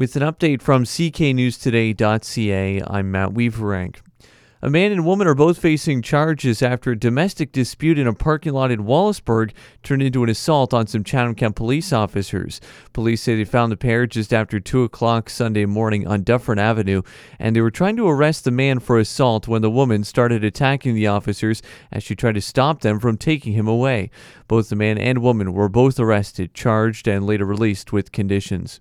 With an update from cknewstoday.ca, I'm Matt Weaverank. A man and woman are both facing charges after a domestic dispute in a parking lot in Wallaceburg turned into an assault on some Chatham Kent police officers. Police say they found the pair just after 2 o'clock Sunday morning on Dufferin Avenue, and they were trying to arrest the man for assault when the woman started attacking the officers as she tried to stop them from taking him away. Both the man and woman were both arrested, charged, and later released with conditions.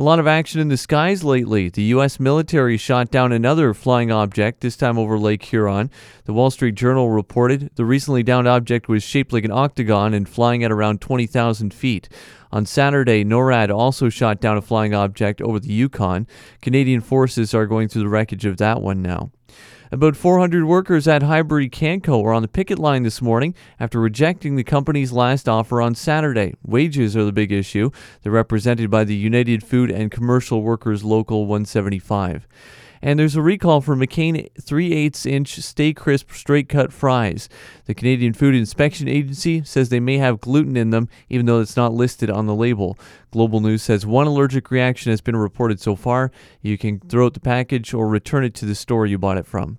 A lot of action in the skies lately. The U.S. military shot down another flying object, this time over Lake Huron. The Wall Street Journal reported the recently downed object was shaped like an octagon and flying at around 20,000 feet. On Saturday, NORAD also shot down a flying object over the Yukon. Canadian forces are going through the wreckage of that one now. About 400 workers at Highbury Canco are on the picket line this morning after rejecting the company's last offer on Saturday. Wages are the big issue. They're represented by the United Food and Commercial Workers Local 175. And there's a recall for McCain 3 8 inch Stay Crisp straight cut fries. The Canadian Food Inspection Agency says they may have gluten in them, even though it's not listed on the label. Global News says one allergic reaction has been reported so far. You can throw out the package or return it to the store you bought it from.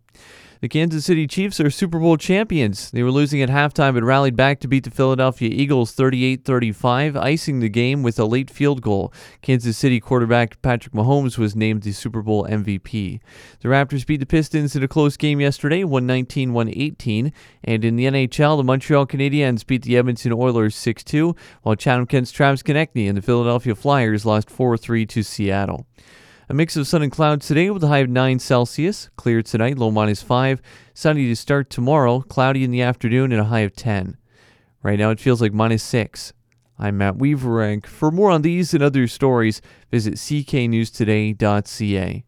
The Kansas City Chiefs are Super Bowl champions. They were losing at halftime but rallied back to beat the Philadelphia Eagles 38 35, icing the game with a late field goal. Kansas City quarterback Patrick Mahomes was named the Super Bowl MVP. The Raptors beat the Pistons in a close game yesterday, 119 118. And in the NHL, the Montreal Canadiens beat the Edmonton Oilers 6 2, while Chatham Kent's Travis Konecny and the Philadelphia Flyers lost 4 3 to Seattle. A mix of sun and clouds today with a high of 9 Celsius. Clear tonight, low minus 5. Sunny to start tomorrow, cloudy in the afternoon, and a high of 10. Right now it feels like minus 6. I'm Matt Weaverank. For more on these and other stories, visit cknewstoday.ca.